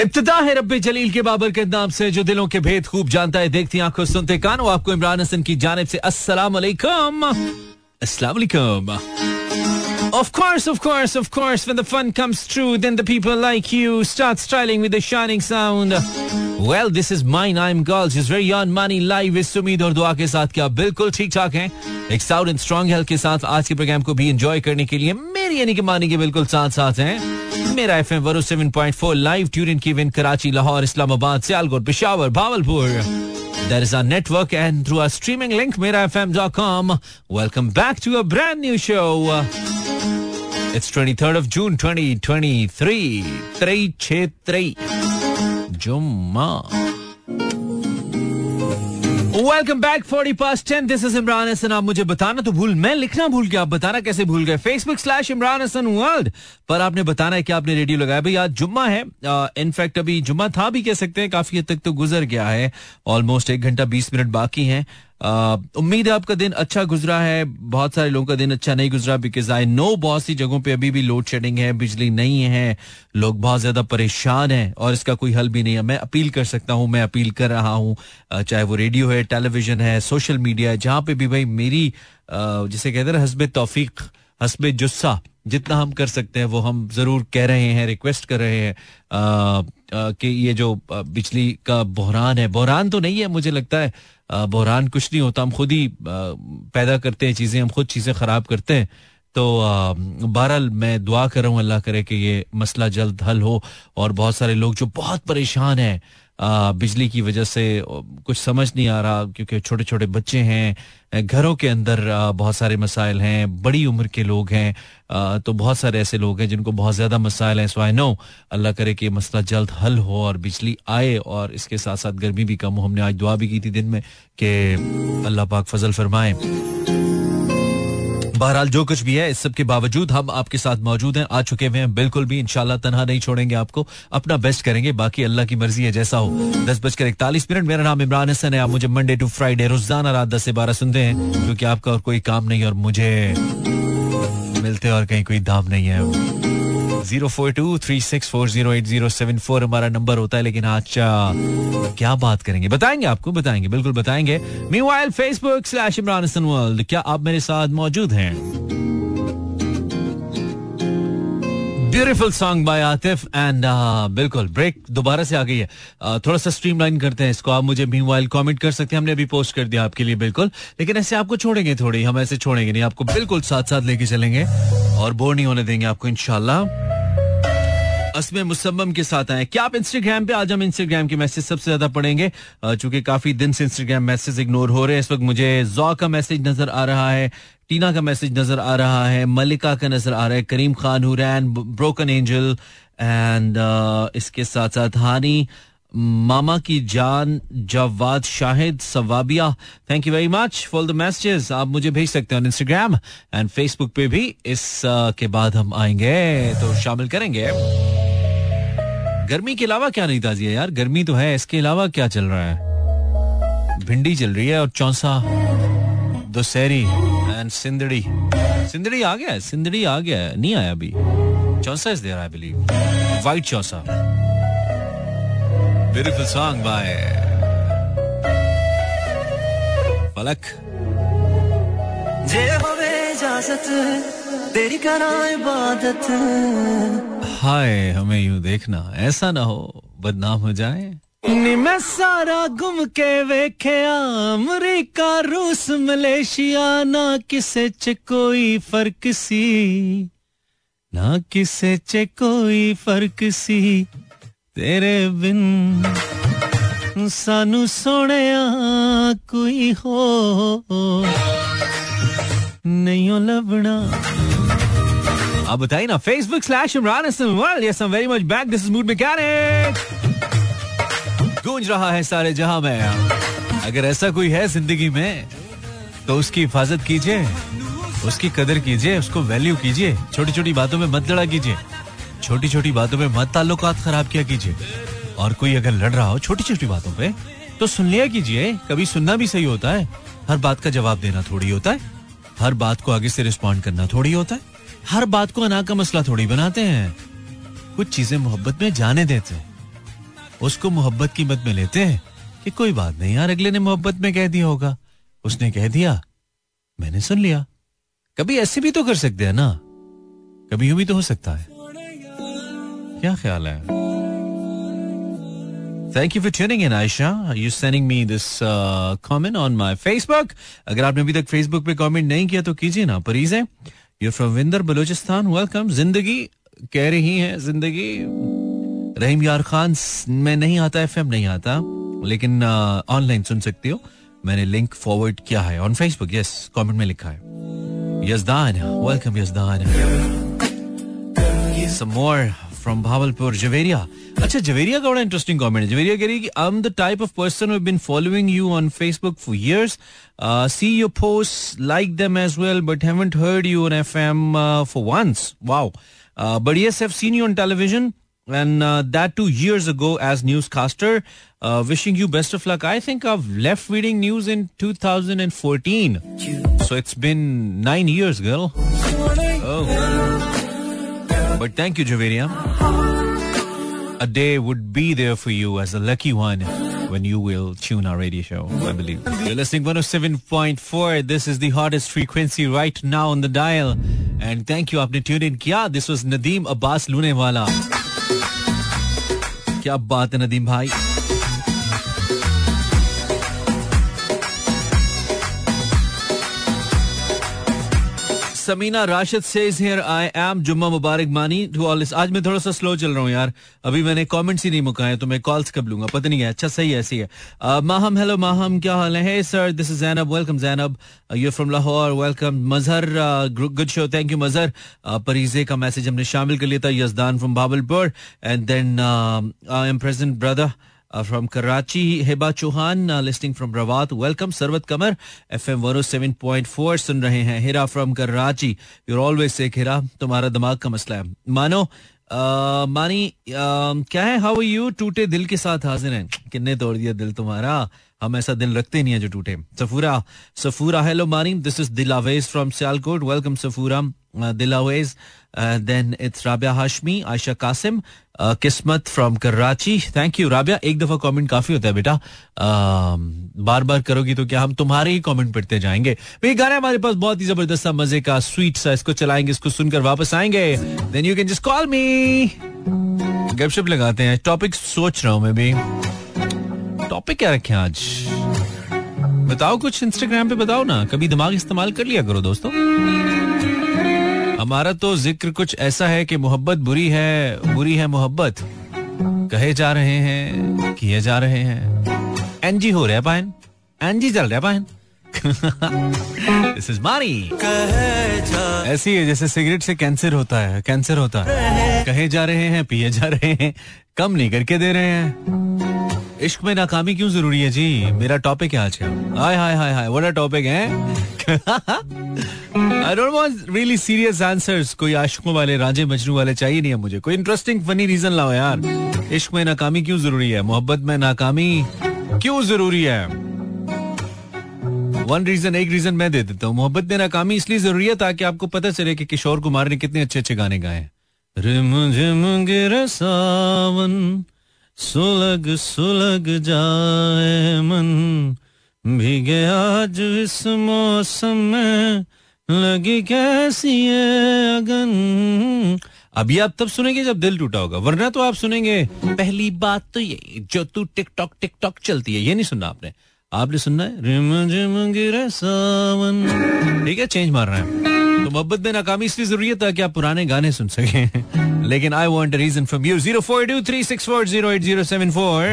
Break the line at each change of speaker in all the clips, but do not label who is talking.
इब्तदा है रब्बे जलील के बाबर के नाम से, जो दिलों के भेद खूब जानता है, देखती आँखों सुनते कानो। आपको इमरान हसन की जानब से अस्सलाम वालेकुम Of course, of course, of course, when the fun comes true, then the people like you start styling with the shining sound. Well, this is mine, I'm girls, is very on money live इस उम्मीद और दुआ के साथ क्या बिल्कुल ठीक ठाक हैं एक साउंड एंड स्ट्रॉन्ग हेल्थ के साथ आज के प्रोग्राम को भी एंजॉय करने के लिए मेरी यानी कि मानी के बिल्कुल साथ साथ हैं मेरा एफ एम वरो seven point four live tune in की win Karachi Lahore Islamabad Sialkot Peshawar Bahawalpur That is our network and through our streaming link, mirafm.com. Welcome back to a brand new show. It's 23rd of June 2023. 363. Jumma. Welcome back forty past ten this is Imran Hasan आप मुझे बताना तो भूल, मैं लिखना भूल गया। आप बताना कैसे भूल गए? Facebook slash Imran Hasan world पर आपने बताना है कि आपने रेडियो लगाया। भाई, आज जुम्मा है। इनफैक्ट अभी जुम्मा था भी, कह सकते हैं। काफ़ी हद तक तो गुजर गया है। ऑलमोस्ट एक घंटा बीस मिनट बाकी हैं। उम्मीद है आपका दिन अच्छा गुजरा है, बहुत सारे लोगों का दिन अच्छा नहीं गुजरा बिकॉज़ आई नो बहुत सी जगहों पे अभी भी लोड शेडिंग है, बिजली नहीं है, लोग बहुत ज़्यादा परेशान हैं, और इसका कोई हल भी नहीं है। मैं अपील कर सकता हूँ, मैं अपील कर रहा हूँ चाहे वो रेडियो है टेलीविज़न है सोशल मीडिया है, जहाँ पे भी भाई मेरी जिसे कहते हैं हसब तोफीक, हसब जुस्सा, जितना हम कर सकते हैं, वो हम ज़रूर कह रहे हैं रिक्वेस्ट कर रहे हैं कि ये जो बिजली का बहरान है, बहरान तो नहीं है, मुझे लगता है बहरान कुछ नहीं होता, हम खुद ही पैदा करते हैं चीज़ें, हम खुद चीज़ें खराब करते हैं। तो बहरहाल मैं दुआ कर रहा हूँ, अल्लाह करे कि ये मसला जल्द हल हो, और बहुत सारे लोग जो बहुत परेशान हैं बिजली की वजह से कुछ समझ नहीं आ रहा, क्योंकि छोटे छोटे बच्चे हैं घरों के अंदर बहुत सारे मसाइल हैं, बड़ी उम्र के लोग हैं तो बहुत सारे ऐसे लोग हैं जिनको बहुत ज़्यादा मसाइल हैं सो आई नो अल्लाह करे कि मसला जल्द हल हो और बिजली आए और इसके साथ साथ गर्मी भी कम हो। हमने आज दुआ भी की थी दिन में कि अल्लाह पाक फजल फरमाए। बहरहाल जो कुछ भी है, इस सब के बावजूद हम आपके साथ मौजूद हैं। आ चुके हुए हैं, बिल्कुल भी, इंशाल्लाह तनहा नहीं छोड़ेंगे आपको। अपना बेस्ट करेंगे, बाकी अल्लाह की मर्ज़ी है, जैसा हो। दस बजकर इकतालीस मिनट, मेरा नाम इमरान हसन है। आप मुझे मंडे टू फ्राइडे रोज़ाना रात दस से बारह सुनते हैं क्योंकि आपका और कोई काम नहीं और मुझे मिलते और कहीं कोई दाम नहीं है। Zero four two three six four zero eight zero seven four हमारा नंबर होता है, लेकिन आज क्या बात करेंगे? बताएँगे आपको, बताएँगे, बिल्कुल बताएँगे। Meanwhile Facebook slash Imran world क्या आप मेरे साथ मौजूद हैं? Beautiful song by Atif and बिल्कुल, ब्रेक दोबारा से आ गई है। थोड़ा सा स्ट्रीमलाइन करते हैं इसको। आप मुझे भी मोबाइल कमेंट कर सकते हैं। हमने अभी पोस्ट कर दिया आपके लिए, बिल्कुल। लेकिन ऐसे आपको छोड़ेंगे थोड़ी। हम ऐसे छोड़ेंगे नहीं। आपको बिल्कुल साथ साथ लेके चलेंगे और बोर नहीं होने देंगे आपको इनशाला असम मुसम्मम के साथ आए। क्या आप इंस्टाग्राम पे? आज हम इंस्टाग्राम के मैसेज सबसे ज़्यादा पढ़ेंगे। चूँकि काफ़ी दिन से इंस्टाग्राम मैसेज इग्नोर हो रहे हैं। इस वक्त मुझे जौ का मैसेज नज़र आ रहा है। टीना का मैसेज नज़र आ रहा है मलिका का नज़र आ रहा है Karim Khan Hurain broken angel and इसके साथ साथ हानी मामा की जान Jawad Shahid Sawabia thank you very much for the messages आप मुझे भेज सकते हैं इंस्टाग्राम एंड फेसबुक पे भी इस uh, के बाद हम आएँगे तो शामिल करेंगे। गर्मी के अलावा क्या नहीं ताजी है यार गर्मी तो है इसके अलावा क्या चल रहा है? भिंडी चल रही है और चौसा दोसहरी एंड सिंदड़ी सिंदड़ी आ गया है सिंदड़ी आ गया है। नहीं आया अभी। Chausa is there I believe white Chausa beautiful song by Falak जे होवे इजाज़त तेरी करा इबादत हाय हमें यूँ देखना ऐसा ना हो बदनाम हो जाए ਨੀ ਮੈਂ ਸਾਰਾ ਗੁੰਮ ਕੇ ਵੇਖਿਆ ਅਮਰੀਕਾ ਰੂਸ ਮਲੇਸ਼ੀਆ ਨਾ ਕਿਸੇ ਚ ਕੋਈ ਫਰਕ ਸੀ ਨਾ ਕਿਸੇ ਚ ਕੋਈ ਫਰਕ ਸੀ ਤੇਰੇ ਬਿਨ ਸਾਨੂੰ ਸੋਹਣਿਆ ਕੋਈ ਹੋ ਨਹੀਂ ਲੱਭਣਾ आप बताइए ना Facebook slash Imran world yes I very much back this is mood mechanic गूंज रहा है सारे जहाँ में। अगर ऐसा कोई है ज़िंदगी में तो उसकी हिफाजत कीजिए, उसकी कदर कीजिए, उसको वैल्यू कीजिए। छोटी छोटी बातों में मत लड़ा कीजिए। छोटी छोटी बातों में मत ताल्लुकात खराब किया कीजिए। और कोई अगर लड़ रहा हो छोटी छोटी बातों पे तो सुन लिया कीजिए, कभी सुनना भी सही होता है। हर बात का जवाब देना थोड़ी होता है। हर बात को आगे से रिस्पॉन्ड करना थोड़ी होता है। हर बात को अना का मसला थोड़ी बनाते हैं। कुछ चीज़ें मोहब्बत में जाने देते हैं। उसको मोहब्बत की मत में लेते हैं कि कोई बात नहीं यार, अगले ने मोहब्बत में कह दिया होगा। उसने कह दिया, मैंने सुन लिया। कभी ऐसे भी तो कर सकते हैं ना? कभी यूँ भी तो हो सकता है। क्या ख्याल है? Thank you for tuning in Ayesha you sending me this comment on my Facebook अगर आपने अभी तक फेसबुक पे कमेंट नहीं किया तो कीजिए ना, परीज। है you from Winder Balochistan welcome ज़िंदगी कह रही है, ज़िंदगी रहीम यार खान में नहीं आता एफएम नहीं आता। लेकिन ऑनलाइन सुन सकती हो। मैंने लिंक फॉरवर्ड किया है ऑन फेसबुक यस कमेंट में लिखा है। Yazdan welcome Yazdan some more from Bhavalpur, Javeria. अच्छा जवेरिया का बड़ा इंटरेस्टिंग कमेंट है। जवेरिया कह रही है कि I am the type of person who been following you on Facebook for years see your post like them as well but haven't heard you on FM for once wow but yes have seen you on television and uh, that two years ago as newscaster. Uh, wishing you best of luck. I think I've left reading news in 2014. So it's been nine years, girl. Oh. But thank you, Javeria. A day would be there for you as a lucky one when you will tune our radio show, I believe. You're listening 107.4. This is the hottest frequency right now on the dial. And thank you, aapne tuned in. This was Nadeem Abbas Lunewala. क्या बात है नदीम भाई? Samina Rashid says here I am जुम्मा मुबारक मानी to all आज मैं थोड़ा सा स्लो चल रहा हूँ यार। अभी मैंने कमेंट्स ही नहीं मुकाए तो मैं कॉल्स कब लूँगा? पता नहीं है। अच्छा सही ऐसी है। माहम हेलो माहम, क्या हाल है? Sir this is Zainab welcome Zainab you from Lahore welcome Mazhar good show thank you Mazhar परीजे का मैसेज हमने शामिल कर लिया था Yazdan from Bahawalpur and then I am present brother from Karachi Heba Chauhan listening from Rawat welcome Sarwat Qamar F M one seven point four सुन रहे हैं Hira from Karachi you're always से हिरा तुम्हारा दिमाग का मसला है मानो Uh, मानी uh, क्या है हाउ यू टूटे दिल के साथ हाजिर हैं किन्ने तोड़ दिया दिल तुम्हारा हम ऐसा दिल रखते नहीं है जो टूटे Safoora Safoora hello Mani this is Dilawez from Sialkot welcome Safoora Dilawez then it's Rabia Hashmi Ayesha Qasim Qismat from Karachi thank you Rabia एक दफ़ा कमेंट काफ़ी होता है बेटा बार बार करोगी तो क्या हम तुम्हारे ही कमेंट पढ़ते जाएँगे भाई गाना हमारे पास बहुत ही ज़बरदस्त सा मज़े का स्वीट सा इसको चलाएँगे इसको सुनकर वापस आएँगे then you can just call me गपशप लगाते हैं टॉपिक सोच रहा हूँ मैं भी टॉपिक क्या रखे आज बताओ कुछ इंस्टाग्राम पे बताओ ना कभी दिमाग इस्तेमाल कर लिया करो दोस्तों हमारा तो ज़िक्र कुछ ऐसा है कि मोहब्बत बुरी है बुरी है मोहब्बत। कहे जा रहे हैं, किए जा रहे हैं। एनजी हो रहा पायन, एनजी चल रहा पायन। दिस इज़ मारी ऐसी है जैसे सिगरेट से कैंसर होता है, कैंसर होता है। कहे जा रहे हैं, पिए जा रहे हैं, कम नहीं करके दे रहे हैं। इश्क में नाकामी क्यों ज़रूरी है? जी, मेरा टॉपिक है आज का। हाय हाय हाय हाय व्हाट अ टॉपिक है? I don't want really serious answers कोई आशिकों वाले राजे मजनू वाले चाहिए नहीं है मुझे। कोई इंटरेस्टिंग फनी रीजन लाओ यार। इश्क में नाकामी क्यों ज़रूरी है? मोहब्बत में नाकामी क्यों ज़रूरी है? वन रीजन एक रीजन मैं दे देता हूँ। मोहब्बत में नाकामी इसलिए ज़रूरी है ताकि आपको पता चले कि किशोर कुमार ने कितने अच्छे अच्छे गाने गाए रिम झिम गिर सावन सुलग सुलग जाए मन। भीगे आज इस मौसम में लगी कैसी है अगन। अभी आप तब सुनेंगे जब दिल टूटा होगा, वरना तो आप सुनेंगे, पहली बात तो ये, जो तू टिकटॉक टिकटॉक चलती है, ये नहीं सुनना आपने। आपने सुनना है? सावन। ठीक है चेंज मार रहे हैं। तो मोहब्बत में नाकामी इसलिए ज़रूरी है ताकि आप पुराने गाने सुन सकें। लेकिन I want reason from you zero four two three six four zero eight zero seven four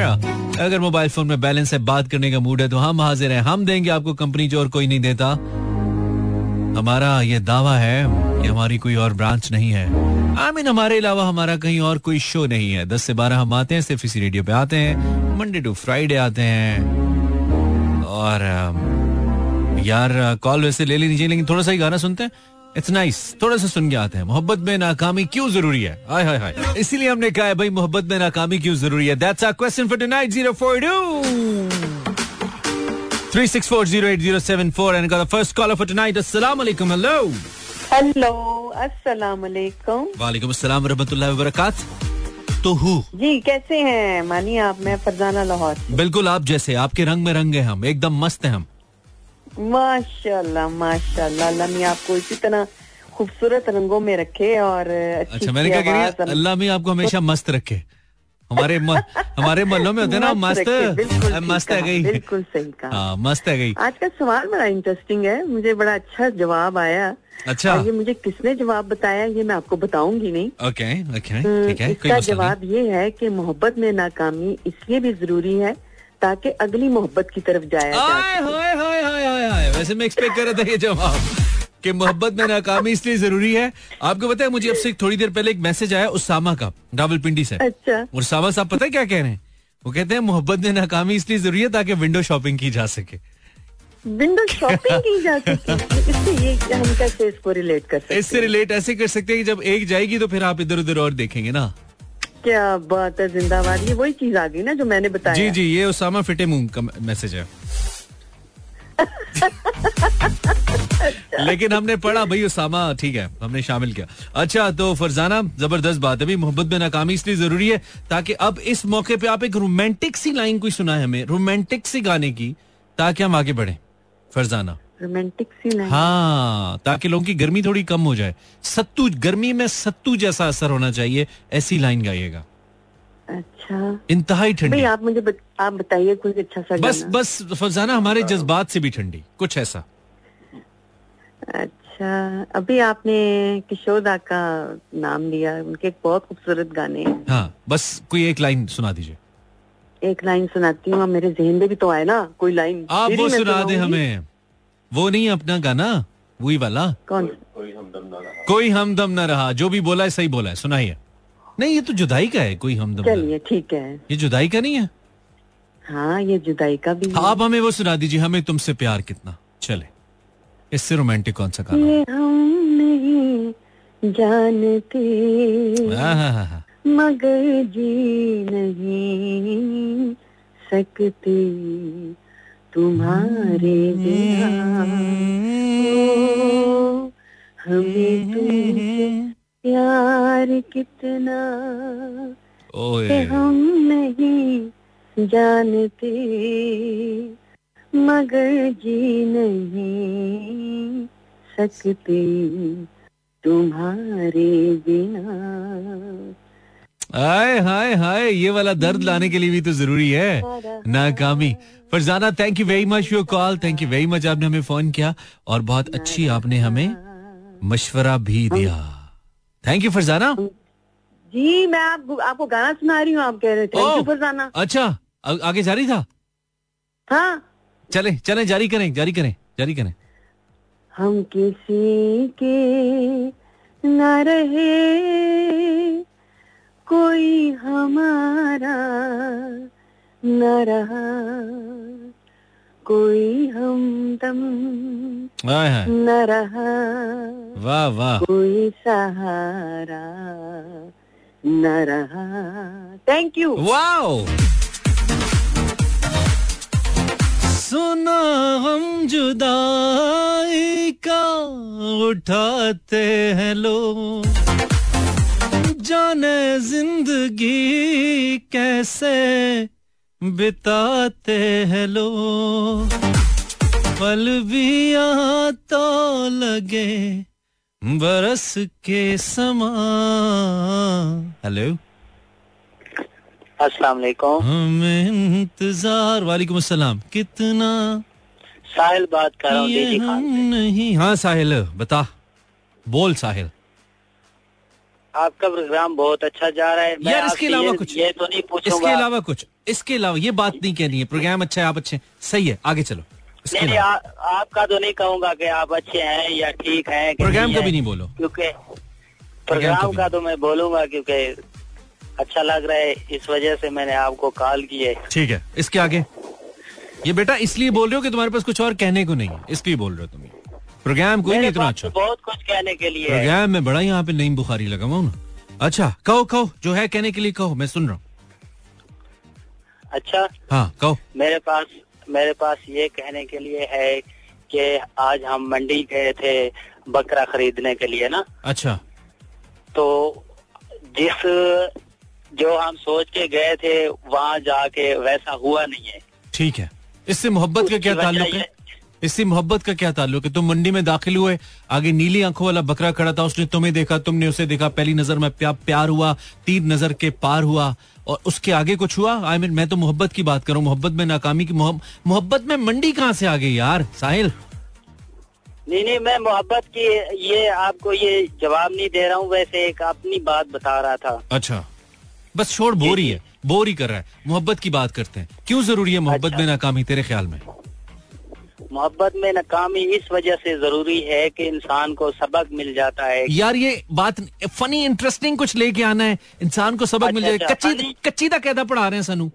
अगर मोबाइल फ़ोन में बैलेंस है, बात करने का मूड है तो हम हाजिर हैं। हम देंगे आपको कंपनी जो और कोई नहीं देता। हमारा ये दावा है कि हमारी कोई और ब्रांच नहीं है। आई मीन हमारे अलावा हमारा कहीं और कोई शो नहीं है। दस से बारह हम आते हैं, सिर्फ़ इसी रेडियो पे आते हैं। मंडे टू फ्राइडे आते हैं। और यार कॉल वैसे ले लेनी चाहिए लेकिन थोड़ा सा ही गाना सुनते हैं। इट्स नाइस थोड़ा सा सुन के आते हैं। मोहब्बत में नाकामी क्यों ज़रूरी है? हाय हाय हाय। इसीलिए हमने कहा है भाई मोहब्बत में नाकामी क्यों ज़रूरी है? That's our question for tonight 042 3640807 and got the first caller for tonight. Assalamu alaikum. Hello.
Hello अस्सलाम वालेकुम
वालेकुम अस्सलाम रहमतुल्लाहि व बरकात तो हूँ
जी कैसे हैं? मानिए आप मैं फरजाना लाहौर
बिल्कुल आप जैसे आपके रंग में रंगे हम एकदम मस्त हैं हम।
माशाल्लाह माशाल्लाह अल्लाह मियाँ आपको इसी तरह खूबसूरत रंगों में रखे और अच्छा
मैंने क्या कह रही अल्लाह में आपको हमेशा मस्त रखे। हमारे म, हमारे मोहल्लों में होते ना
मस्त
मस्त है गई।
बिल्कुल सही कहा।
हाँ मस्त है गई।
आज का सवाल बड़ा इंटरेस्टिंग है मुझे बड़ा अच्छा जवाब आया।
अच्छा।
ये मुझे किसने जवाब बताया ये मैं आपको बताऊँगी नहीं।
ओके ओके
हम्म,
ठीक है
इसका जवाब ये है कि मोहब्बत में नाकामी इसलिए भी ज़रूरी है ताकि अगली मोहब्बत की तरफ़ जाया
वैसे मैं एक्सपेक्ट कर रहा था ये जवाब। कि मोहब्बत में नाकामी इसलिए ज़रूरी है। आपको पता है मुझे अब से थोड़ी देर पहले एक मैसेज आया उसामा का रावलपिंडी से।
अच्छा।
और सामा साहब पता है क्या कह रहे हैं? वो कहते हैं मोहब्बत में नाकामी इसलिए ज़रूरी है ताकि विंडो शॉपिंग की जा सके।
विंडो शॉपिंग की जा सकती इसको रिलेट कर सकते
इससे रिलेट ऐसे कर सकते हैं कि जब एक जाएगी तो फिर आप इधर उधर और देखेंगे ना।
क्या बात है जिंदाबाद। ये वही चीज़ आ गई ना जो मैंने बताया।
जी जी ये उसामा फिटे मुँह का मैसेज है। लेकिन हमने पढ़ा भाई उसामा ठीक है हमने शामिल किया। अच्छा तो फरजाना ज़बरदस्त बात है भाई मोहब्बत में नाकामी इसलिए ज़रूरी है ताकि अब इस मौके पे आप एक रोमांटिक सी लाइन कोई सुना है हमें रोमांटिक सी गाने की ताकि हम आगे बढ़े। फरजाना।
रोमांटिक सी लाइन
हाँ ताकि लोगों की गर्मी थोड़ी कम हो जाए। सत्तू गर्मी में सत्तू जैसा असर होना चाहिए ऐसी लाइन गाइएगा।
अच्छा।
इंतहाई ठंडी।
आप मुझे बत, आप बताइए कुछ अच्छा सा
बस
गाना।
बस फरजाना हमारे जज्बात से भी ठंडी कुछ ऐसा।
अच्छा अभी आपने किशोदा का नाम लिया उनके एक बहुत खूबसूरत गाने हैं।
हाँ बस कोई एक लाइन सुना दीजिए।
एक लाइन सुनाती हूँ मेरे जहन में भी तो आए ना कोई लाइन।
आप वो सुना दे हमें। वो नहीं अपना गाना वही वाला?
कौन?
कोई हमदम ना रहा जो भी बोला है सही बोला है सुनाइए। नहीं ये तो जुदाई का है कोई हमदम
चलिए ठीक है।
ये जुदाई का नहीं है?
हाँ ये जुदाई का भी
आप हमें वो सुना दीजिए हमें तुमसे प्यार कितना। चले इससे रोमांटिक कौन सा गाना
ये हम नहीं जानते।
हाँ, हाँ, हाँ।
मगर जी नहीं सकते तुम्हारे बिना। हमें तुमसे प्यार कितना कि हम नहीं जानते मगर जी नहीं सकते तुम्हारे बिना।
हाय हाय हाय ये वाला दर्द लाने के लिए भी तो ज़रूरी है। नाकामी। Farzana thank you very much your call thank you very much आपने हमें फ़ोन किया और बहुत अच्छी आपने हमें मशवरा भी दिया। थैंक यू फरजाना
जी मैं आप, आपको गाना सुना रही हूँ आप कह रहे थे थैंक यू फरजाना
अच्छा आ- आगे जारी था?
हाँ।
चले चले जारी करें जारी करें जारी करें।
हम किसी के न रहे कोई हमारा न रहा। कोई हमदम न रहा।
वाह वाह।
कोई सहारा न रहा। थैंक यू
वाओ सुना हम जुदाई का उठाते हैं लोग। जाने ज़िंदगी कैसे बिताते हैं लोग। पल भी यहाँ तो लगे बरस के समा। हेलो।
अस्सलाम वालेकुम।
हमें इंतज़ार। वालेकुम अस्सलाम। कितना?
साहिल बात कर रहा हूँ
नहीं। हाँ साहिल बता। बोल साहिल।
आपका प्रोग्राम बहुत अच्छा जा रहा है।
यार, इसके अलावा कुछ-
ये तो नहीं
इसके अलावा कुछ। इसके अलावा ये बात नहीं कहनी है। प्रोग्राम अच्छा है आप अच्छे सही है आगे चलो।
नहीं नहीं आ- आपका तो नहीं कहूँगा कि आप अच्छे हैं या ठीक हैं कि
प्रोग्राम कभी
हैं,
नहीं बोलो।
क्योंकि
प्रोग्राम
का तो मैं बोलूँगा क्योंकि अच्छा लग रहा है। इस वजह से मैंने आपको कॉल की है
ठीक है इसके आगे। ये बेटा इसलिए बोल रहे हो कि तुम्हारे पास कुछ और कहने को नहीं है। इसलिए बोल रहे हो तुम ये। प्रोग्राम कोई नहीं इतना अच्छा।
बहुत कुछ कहने के लिए।
प्रोग्राम में बड़ा यहाँ पे नई बुखारी लगा हुआ ना। अच्छा कहो कहो जो है कहने के लिए कहो मैं सुन रहा हूँ।
अच्छा?
हाँ कहो।
मेरे पास मेरे पास ये कहने के लिए है कि आज हम मंडी गए थे बकरा खरीदने के लिए ना।
अच्छा।
तो जिस जो हम सोच के गए थे वहाँ जाके वैसा हुआ नहीं है।
ठीक है। इससे मोहब्बत का क्या ताल्लुक है? इससे मोहब्बत का क्या ताल्लुक है? तुम मंडी में दाखिल हुए आगे नीली आँखों वाला बकरा खड़ा था उसने तुम्हें देखा तुमने उसे देखा। पहली नज़र में प्या, प्यार हुआ तीन नज़र के पार हुआ और उसके आगे कुछ हुआ? आई I मीन mean, मैं तो मोहब्बत की बात करूँ मोहब्बत में नाकामी की मोहब्बत में मंडी कहाँ से आ गई यार साहिल?
नहीं नहीं मैं मोहब्बत की ये आपको ये जवाब नहीं दे रहा हूँ वैसे एक अपनी बात बता रहा था।
अच्छा। बस छोड़ बोर ही है बोर ही कर रहा है। मोहब्बत की बात करते हैं। क्यों ज़रूरी है मोहब्बत
अच्छा।
में नाकामी तेरे ख्याल में?
मोहब्बत में नाकामी इस वजह से ज़रूरी है कि इंसान को सबक मिल जाता है।
यार ये बात फनी इंटरेस्टिंग कुछ लेके आना है। इंसान को सबक मिल
अच्छा,
जाए।
अच्छा,
कच्ची कच्ची दा कहता पढ़ा रहे हैं सनू।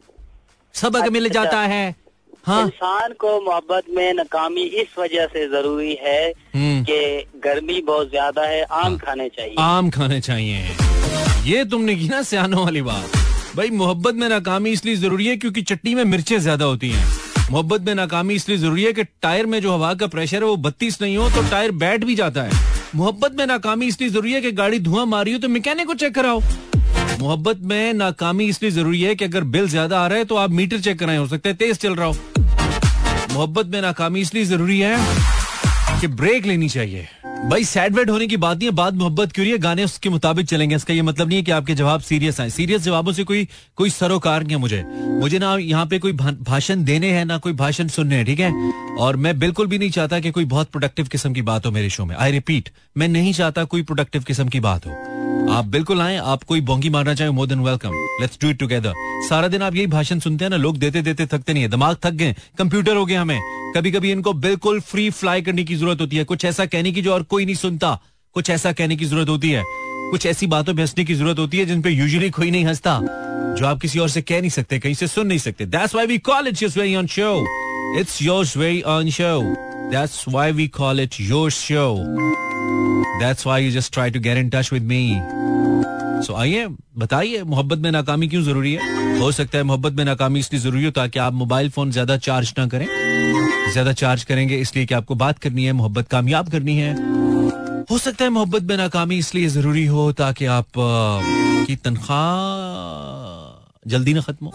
सबक
अच्छा,
मिल जाता
अच्छा।
है। हाँ।
इंसान को मोहब्बत में नाकामी इस वजह से ज़रूरी है
हम्म।
कि गर्मी बहुत ज़्यादा है आम खाने चाहिए।
आम खाने चाहिए। ये तुमने की ना सियानों वाली बात। भाई मोहब्बत में नाकामी इसलिए ज़रूरी है क्योंकि चटनी में मिर्चें ज़्यादा होती हैं। मोहब्बत में नाकामी इसलिए ज़रूरी है कि टायर में जो हवा का प्रेशर है वो बत्तीस नहीं हो तो टायर बैठ भी जाता है। मोहब्बत में नाकामी इसलिए ज़रूरी है कि गाड़ी धुआँ मारी हो तो मैकेनिक को चेक कराओ। मोहब्बत में नाकामी इसलिए ज़रूरी है कि अगर बिल ज़्यादा आ रहा है तो आप मीटर चेक कराएँ, हो सकता है तेज चल रहा हो। मोहब्बत में नाकामी इसलिए ज़रूरी है कि ब्रेक लेनी चाहिए। भाई सैड वेड होने की बात नहीं है, बात मोहब्बत क्यों है गाने उसके मुताबिक चलेंगे। इसका ये मतलब नहीं है कि आपके जवाब सीरियस आए सीरियस जवाबों से कोई कोई सरोकार नहीं है मुझे। मुझे ना यहाँ पे कोई भाषण देने हैं, ना कोई भाषण सुनने हैं, ठीक है? और मैं बिल्कुल भी नहीं चाहता कि कोई बहुत प्रोडक्टिव किस्म की बात हो मेरे शो में। आई रिपीट मैं नहीं चाहता कोई प्रोडक्टिव किस्म की बात हो। आप बिल्कुल आए, आप कोई बोंगी मारना चाहे more then welcome let's do it together सारा दिन आप यही भाषण सुनते हैं ना, लोग देते देते थकते नहीं है, दिमाग थक गए कंप्यूटर हो गए हमें। कभी कभी इनको बिल्कुल फ्री फ्लाई करने की ज़रूरत होती है। कुछ ऐसा कहने की जो और कोई नहीं सुनता, कुछ ऐसा कहने की ज़रूरत होती है। कुछ ऐसी बातों पे हंसने की ज़रूरत होती है जिन पे यूजुअली कोई नहीं हंसता, जो आप किसी और से कह नहीं सकते, कहीं से सुन नहीं सकते। That's why we call it yours very on show it's yours very on show that's why we call it yours show that's why you just try to get in touch with me so आइए, बताइए, मोहब्बत में नाकामी क्यों ज़रूरी है? हो सकता है मोहब्बत में नाकामी इसलिए ज़रूरी हो ताकि आप मोबाइल फ़ोन ज़्यादा चार्ज ना करें। ज़्यादा चार्ज करेंगे इसलिए कि आपको बात करनी है, मोहब्बत कामयाब करनी है। हो सकता है मोहब्बत में नाकामी इसलिए ज़रूरी हो ताकि आप की तनख्वाह जल्दी ना खत्म हो।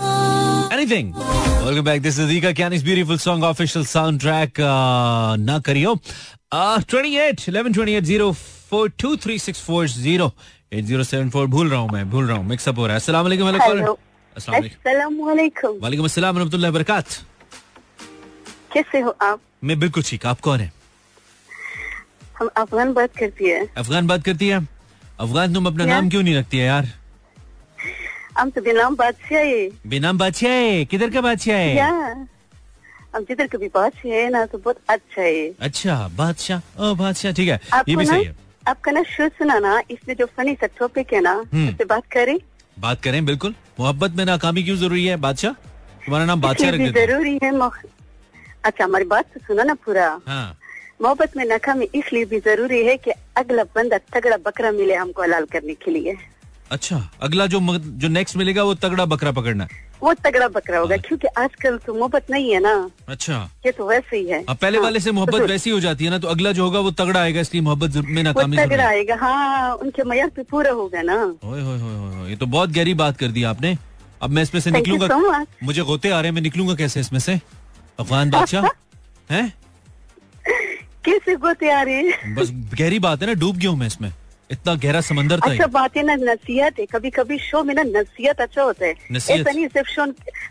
Anything welcome back this is दीका can is beautiful song official soundtrack ना करियो। 28 11 28 04 2364 8074 भूल रहा हूँ मैं भूल रहा हूँ। मिक्सअप हो रहा है। अस्सलाम वालेकुम अस्सलाम बरकात
कैसे हो आप?
मैं बिल्कुल ठीक आप कौन है?
हम अफगान बात करती है।
अफगान बात करती है? अफगान तुम अपना नाम क्यों नहीं रखती है यार?
हम तो बिनाम बादशाह है
बेनाम बादशाह है किधर का बादशाह है
हम जिधर कभी बादशाह है ना तो बहुत अच्छा है
अच्छा बादशाह ओ बादशाह ठीक है ये भी सही है
आपका ना शो सुना ना इसमें जो फनी सा टॉपिक है ना। उससे बात करें
बात करें बिल्कुल मोहब्बत में नाकामी क्यों ज़रूरी है बादशाह तुम्हारा नाम बादशाह रख।
ज़रूरी है अच्छा हमारी बात तो सुना ना पूरा
हाँ
मोहब्बत में नाकामी इसलिए भी ज़रूरी है कि अगला बंदा तगड़ा बकरा मिले हमको हलाल करने के लिए
अच्छा अगला जो जो नेक्स्ट मिलेगा वो तगड़ा बकरा पकड़ना है।
वो तगड़ा बकरा होगा
हाँ।
क्योंकि आजकल तो मोहब्बत नहीं है ना।
अच्छा।
ये तो वैसे ही है।
अब पहले
हाँ,
वाले से मोहब्बत
तो
वैसी हो जाती है ना तो अगला जो होगा वो तगड़ा आएगा इसलिए मोहब्बत में नाकामी
तगड़ा आएगा हाँ उनके मैार पे पूरा होगा ना।
ओए होए होए होए होए, ये तो बहुत गहरी बात कर दी आपने। अब मैं इसमें से निकलूँगा। मुझे गोते आ रहे हैं मैं निकलूँगा कैसे इसमें से? अफगान बादशाह? हैं?
कैसे गोते आ रहे हैं?
बस गहरी बात है ना डूब गया हूँ मैं इसमें। इतना गहरा समंदर था ये।
अच्छा बात है ना नसीहत है। कभी कभी शो में ना नसीहत अच्छा होता है। ऐसा नहीं सिर्फ़ शो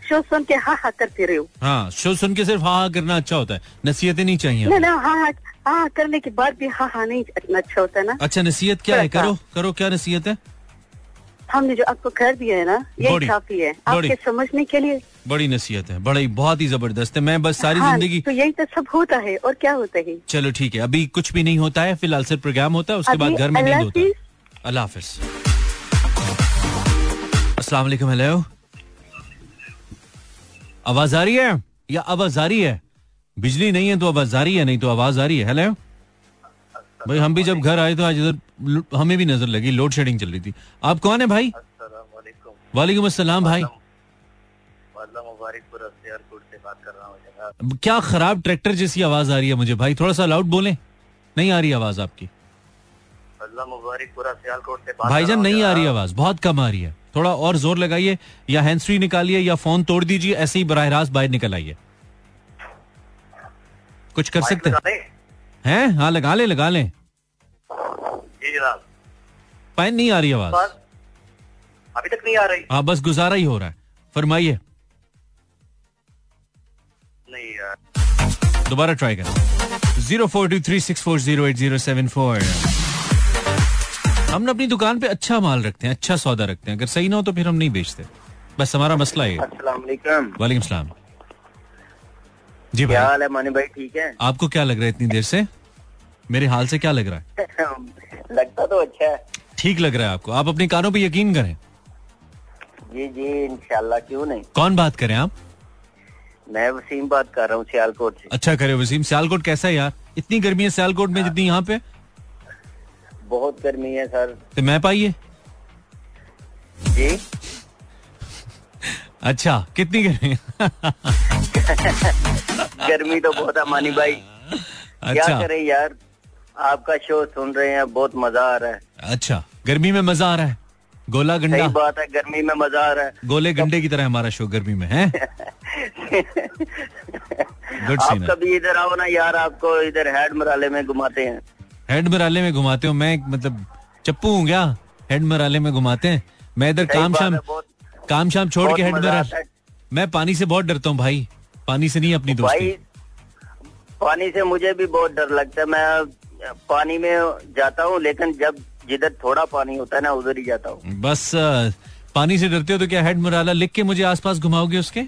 शो सुन के हाँ हाँ करते रहे
हाँ। शो सुन के सिर्फ़ हाँ हाँ करना अच्छा होता है। नसीहतें नहीं चाहिए
ना ना हाँ हाँ हाँ करने के बाद भी हाँ हाँ नहीं अच्छा होता है ना।
अच्छा नसीहत क्या है? करो करो क्या नसीहत है?
हमने जो आपको कर दिया है ना
बड़ी,
काफ़ी है। आपके समझने के लिए
बड़ी नसीहत है बड़ी बहुत ही ज़बरदस्त है। मैं बस सारी
हाँ,
ज़िंदगी
तो यही तो सब होता है और क्या होता है?
चलो ठीक है अभी कुछ भी नहीं होता है फ़िलहाल सिर्फ़ प्रोग्राम होता है उसके बाद घर में नींद
अल्लाह
होता है। अल्लाह हाफिज। अस्सलाम वालेकुम हेलो आवाज़ आ रही है? या आवाज़ आ रही है? बिजली नहीं है तो आवाज़ आ रही है नहीं तो आवाज़ आ रही है हेलो भाई हम भी जब घर आए तो आज इधर हमें भी नज़र लगी लोड शेडिंग चल रही थी। आप कौन है भाई? वालेकुम अस्सलाम भाई। क्या खराब ट्रैक्टर जैसी आवाज़ आ रही है मुझे भाई? थोड़ा सा लाउड बोले। नहीं आ रही आवाज़ आपकी।
से
भाईजान नहीं आ रही आवाज़ बहुत कम आ रही है। थोड़ा और ज़ोर लगाइए या हैंड फ्री निकालिए या फ़ोन तोड़ दीजिए ऐसे ही बराह रास्त बाहर निकल आइए। कुछ कर सकते हैं? हैं? हाँ लगा ले लगा ले। पाइन नहीं आ रही आवाज़।
अभी तक नहीं आ रही।
हाँ बस गुजारा ही हो रहा है। फरमाइए।
नहीं यार
दोबारा ट्राई करें। Zero four two three six four zero eight zero seven four हम ना अपनी दुकान पे अच्छा माल रखते हैं अच्छा सौदा रखते हैं। अगर सही ना हो तो फिर हम नहीं बेचते। बस हमारा मसला है।
वालेकुम
सलाम। जी
क्या हाल है मानी भाई? ठीक है?
आपको क्या लग रहा है इतनी देर से? मेरे हाल से क्या लग रहा है?
लगता तो अच्छा है।
ठीक लग रहा है आपको। आप अपने कानों पे यकीन करें।
जी जी इंशाल्लाह क्यों नहीं?
कौन बात करें आप?
मैं वसीम बात कर रहा हूँ सियालकोट से।
अच्छा करे वसीम सियालकोट कैसा है यार? इतनी गर्मी है सियालकोट में जितनी यहाँ पे?
बहुत गर्मी है सर।
तो मैं पाइए।
जी?
अच्छा कितनी गर्मी
गर्मी तो बहुत है मानी भाई।
अच्छा।
क्या करें यार? आपका शो सुन रहे हैं बहुत मज़ा आ रहा है।
अच्छा गर्मी में मज़ा आ रहा है? गोला गंडा?
सही बात है गर्मी में मज़ा आ रहा है।
गोले गंडे की तरह हमारा शो गर्मी में है?
आप कभी इधर आओ ना यार आपको इधर हेड मराले में घुमाते हैं।
हेड मराले में घुमाते हो? मैं मतलब चप्पू हूँ क्या? हेड मराले में घुमाते हैं? मैं इधर काम शाम काम शाम छोड़ के हेड
मज़ा
मरा मैं पानी से बहुत डरता हूँ भाई। पानी से नहीं अपनी दोस्ती?
पानी से मुझे भी बहुत डर लगता है। मैं पानी में जाता हूँ लेकिन जब जिधर थोड़ा पानी होता है ना उधर ही जाता हूँ।
बस पानी से डरते हो तो क्या हेड मराला लिख के मुझे आसपास घुमाओगे उसके?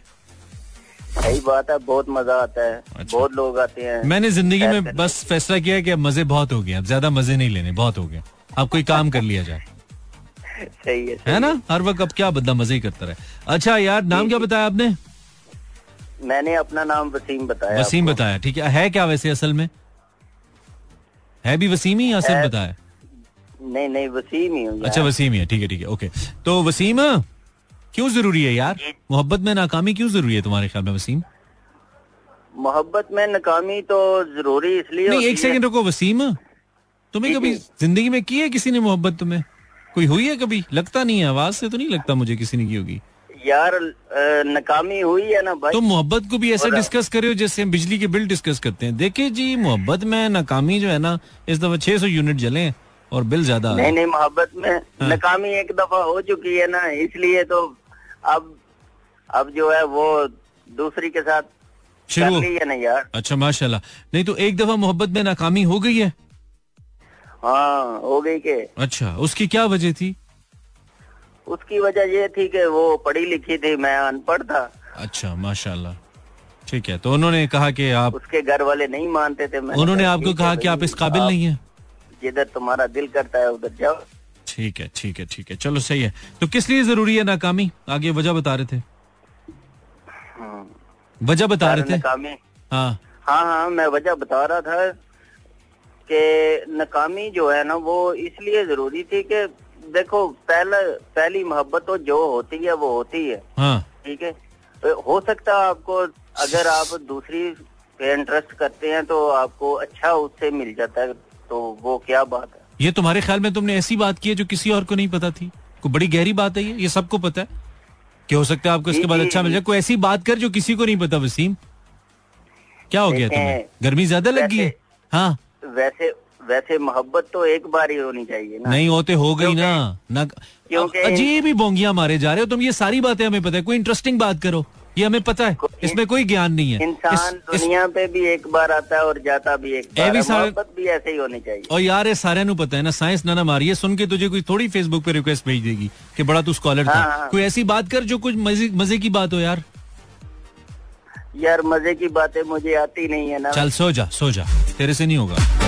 सही बात है बहुत मज़ा आता है।
अच्छा।
बहुत लोग आते हैं।
मैंने ज़िंदगी में बस फैसला किया कि अब मज़े बहुत हो गए अब ज़्यादा मज़े नहीं लेने बहुत हो गए। अब कोई काम कर लिया जाए।
सही है सही
है ना? हर वक्त अब क्या बंदा मज़े ही करता रहे। अच्छा यार नाम क्या बताया आपने?
मैंने अपना नाम वसीम बताया
वसीम
आपको।
बताया ठीक है। है क्या वैसे असल में? है भी वसीम ही या सिर्फ़ बताया?
नहीं नहीं वसीम ही हूँ
अच्छा वसीम ही है ठीक है ठीक है ओके। तो वसीम क्यों ज़रूरी है यार? मोहब्बत में नाकामी क्यों ज़रूरी है तुम्हारे ख्याल में वसीम?
मोहब्बत में नाकामी तो ज़रूरी इसलिए
नहीं एक सेकंड रुको वसीम। तुम्हें कभी ज़िंदगी में की है किसी ने मोहब्बत तुम्हें? कोई हुई है कभी? लगता नहीं है आवाज़ से तो नहीं लगता मुझे किसी ने की होगी।
यार नाकामी हुई है ना भाई।
तो मोहब्बत को भी ऐसा। डिस्कस करे हो जैसे हम बिजली के बिल डिस्कस करते हैं। देखिए जी मोहब्बत में नाकामी जो है ना इस दफ़ा 600 यूनिट जले और बिल ज़्यादा
नहीं नहीं मोहब्बत में
हाँ।
नाकामी एक दफ़ा हो चुकी है ना इसलिए तो अब अब जो है वो दूसरी के साथ
शुरू।
है ना यार।
अच्छा माशाल्लाह। नहीं तो एक दफ़ा मोहब्बत में नाकामी हो गई है?
हाँ हो गई के।
अच्छा उसकी क्या वजह थी?
उसकी वजह ये थी कि वो पढ़ी लिखी थी मैं अनपढ़ था।
अच्छा माशाल्लाह। ठीक है तो उन्होंने कहा कि आप
उसके घर वाले नहीं मानते थे मैंने
उन्होंने आपको कहा कि आप इस काबिल नहीं है।
जिधर तुम्हारा दिल करता है उधर जाओ।
ठीक है ठीक है ठीक है चलो सही है। तो किस लिए ज़रूरी है नाकामी? आगे वजह बता रहे थे। वजह बता रहे थे?
नाकामी।
हाँ।
हाँ हाँ मैं वजह बता रहा था कि नाकामी जो है ना वो इसलिए ज़रूरी थी कि देखो पहला पहली मोहब्बत तो जो होती है वो होती है।
हाँ।
ठीक है? तो हो सकता है आपको अगर आप दूसरी पे इंटरेस्ट करते हैं तो आपको अच्छा उससे मिल जाता है तो वो क्या बात है?
ये तुम्हारे ख्याल में तुमने ऐसी बात की है जो किसी और को नहीं पता थी? कोई बड़ी गहरी बात है ये? ये सबको पता है? कि हो सकता है आपको इसके बाद अच्छा मिल जाए। कोई ऐसी बात कर जो किसी को नहीं पता वसीम? क्या हो गया तुम्हें? गर्मी ज़्यादा लग गई है हाँ।
वैसे वैसे मोहब्बत तो एक बार ही होनी चाहिए ना।
नहीं होते हो गई ना। ना
क्योंकि-
अजीब ही बोंगिया मारे जा रहे हो। तुम ये सारी बातें हमें पता है कोई इंटरेस्टिंग बात करो। ये हमें पता है इसमें कोई ज्ञान नहीं है।
इंसान
इस- इस-
दुनिया पे भी एक बार आता है और जाता भी एक बार
भी सारे-
भी ऐसे ही होनी चाहिए।
और यार ये सारे नु पता है ना साइंस ना ना मारी है सुन के तुझे कोई थोड़ी फेसबुक पे रिक्वेस्ट भेज देगी कि बड़ा तू स्कॉलर हाँ, था
हाँ।
कोई ऐसी बात कर जो कुछ मज़े मज़े की बात हो यार।
यार मज़े की बातें मुझे आती नहीं है ना।
चल सो जा सो जा। तेरे से नहीं होगा।